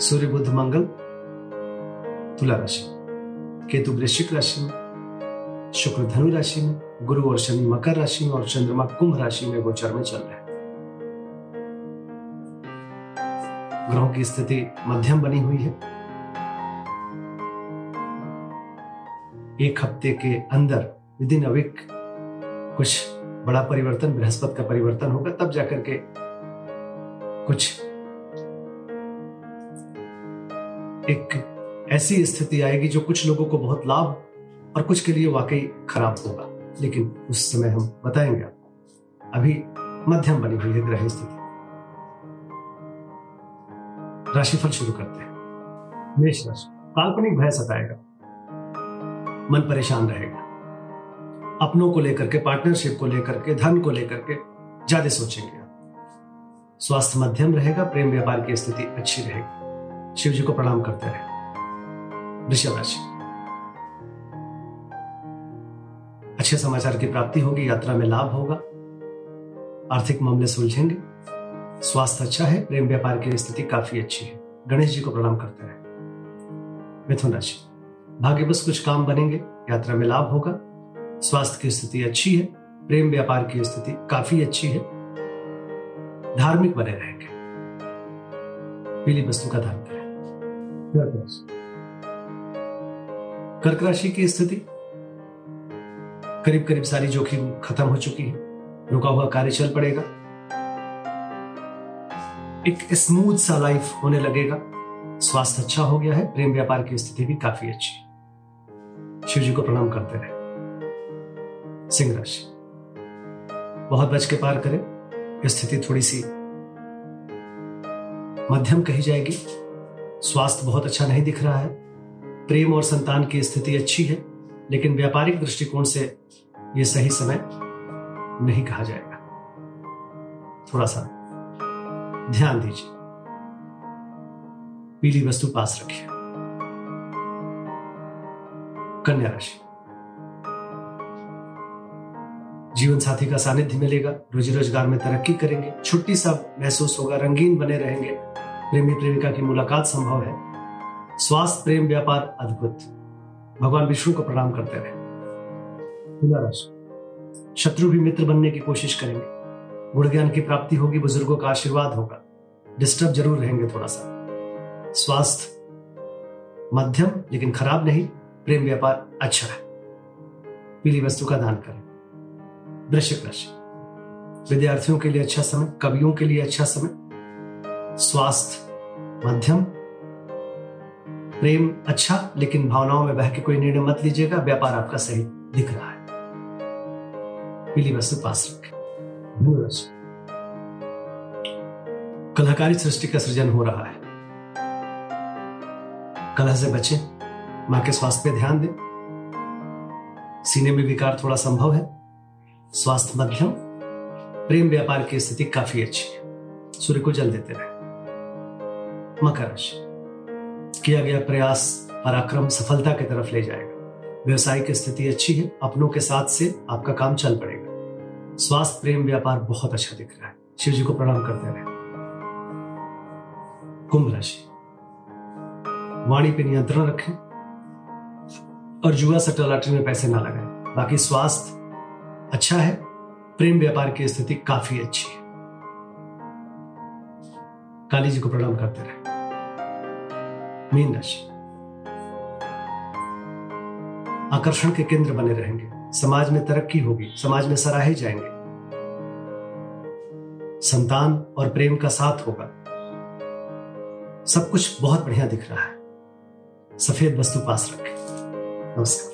सूर्य बुध मंगल तुला राशि केतु वृश्चिक राशि में शुक्र धनु राशि में, गुरु और शनि मकर राशि में और चंद्रमा कुंभ राशि में गोचर में चल रहे ग्रहों की स्थिति मध्यम बनी हुई है। एक हफ़्ते के अंदर विद इन कुछ बड़ा परिवर्तन, बृहस्पति का परिवर्तन होगा, तब जाकर के कुछ एक ऐसी स्थिति आएगी जो कुछ लोगों को बहुत लाभ और कुछ के लिए वाकई खराब होगा। लेकिन उस समय हम बताएँगे आपको। अभी मध्यम बनी हुई है ग्रह स्थिति। राशिफल शुरू करते हैं। मेष राशि। काल्पनिक भय सताएगा। मन परेशान रहेगा। अपनों को लेकर के पार्टनरशिप को लेकर के, धन को लेकर के ज़्यादा सोचेंगे स्वास्थ्य मध्यम रहेगा, प्रेम व्यापार की स्थिति अच्छी रहेगी। शिव जी को प्रणाम करते रहे वृषभ राशि अच्छे समाचार की प्राप्ति होगी, यात्रा में लाभ होगा। आर्थिक मामले सुलझेंगे। स्वास्थ्य अच्छा है, प्रेम व्यापार की स्थिति काफ़ी अच्छी है। गणेश जी को प्रणाम करते रहे मिथुन राशि भाग्य बस कुछ काम बनेंगे, यात्रा में लाभ होगा। स्वास्थ्य की स्थिति अच्छी है, प्रेम व्यापार की स्थिति काफ़ी अच्छी है। धार्मिक बने रहेंगे। पीली वस्तु का करें कर्क राशि की स्थिति? करीब करीब सारी जोखिम खत्म हो चुकी है। रुका हुआ कार्य चल पड़ेगा। एक स्मूथ सा लाइफ होने लगेगा। स्वास्थ्य अच्छा हो गया है। प्रेम व्यापार की स्थिति भी काफ़ी अच्छी शिव जी को प्रणाम करते रहे। सिंह राशि। बहुत बच के पार करें। स्थिति थोड़ी सी मध्यम कही जाएगी। स्वास्थ्य बहुत अच्छा नहीं दिख रहा है। प्रेम और संतान की स्थिति अच्छी है, लेकिन व्यापारिक दृष्टिकोण से यह सही समय नहीं कहा जाएगा। थोड़ा सा ध्यान दीजिए। पीली वस्तु पास रखिए। कन्या राशि। जीवन साथी का सानिध्य मिलेगा, रोजी रोज़गार में तरक्की करेंगे, छुट्टी सा महसूस होगा, रंगीन बने रहेंगे। प्रेमी प्रेमिका की मुलाकात संभव है। स्वास्थ्य, प्रेम, व्यापार अद्भुत। भगवान विष्णु को प्रणाम करते रहे। शत्रु भी मित्र बनने की कोशिश करेंगे। गुण ज्ञान की प्राप्ति होगी, बुज़ुर्गों का आशीर्वाद होगा। डिस्टर्ब ज़रूर रहेंगे थोड़ा सा स्वास्थ्य, मध्यम, लेकिन खराब नहीं, प्रेम, व्यापार अच्छा है। पीली वस्तु का दान करें। वृश्चिक राशि। विद्यार्थियों के लिए अच्छा समय, कवियों के लिए अच्छा समय स्वास्थ्य, मध्यम, प्रेम अच्छा लेकिन भावनाओं में बह के कोई निर्णय मत लीजिएगा, व्यापार आपका सही दिख रहा है। पीली वस्तु पास कलाकारी सृष्टि का सृजन हो रहा है। कलह से बचें। माँ के स्वास्थ्य पे ध्यान दें। सीने में विकार थोड़ा संभव है। स्वास्थ्य मध्यम। प्रेम व्यापार की स्थिति काफ़ी अच्छी है। सूर्य को जल देते रहे। राशि किया गया प्रयास पराक्रम सफलता की तरफ़ ले जाएगा। व्यवसाय की स्थिति अच्छी है, अपनों के साथ से आपका काम चल पड़ेगा। स्वास्थ्य, प्रेम, व्यापार बहुत अच्छा दिख रहा है। शिव जी को प्रणाम करते रहे। कुंभ राशि। वाणी पे नियंत्रण रखें और जुआ सट्टा लॉटरी में पैसे ना लगाएँ। बाकी स्वास्थ्य अच्छा है, प्रेम, व्यापार की स्थिति काफ़ी अच्छी है। काली जी को प्रणाम करते रहे। मीन राशि आकर्षण के केंद्र बने रहेंगे। समाज में तरक्की होगी, समाज में सराहे जाएँगे। संतान और प्रेम का साथ होगा। सब कुछ बहुत बढ़िया दिख रहा है। सफ़ेद वस्तु पास रखें। नमस्कार।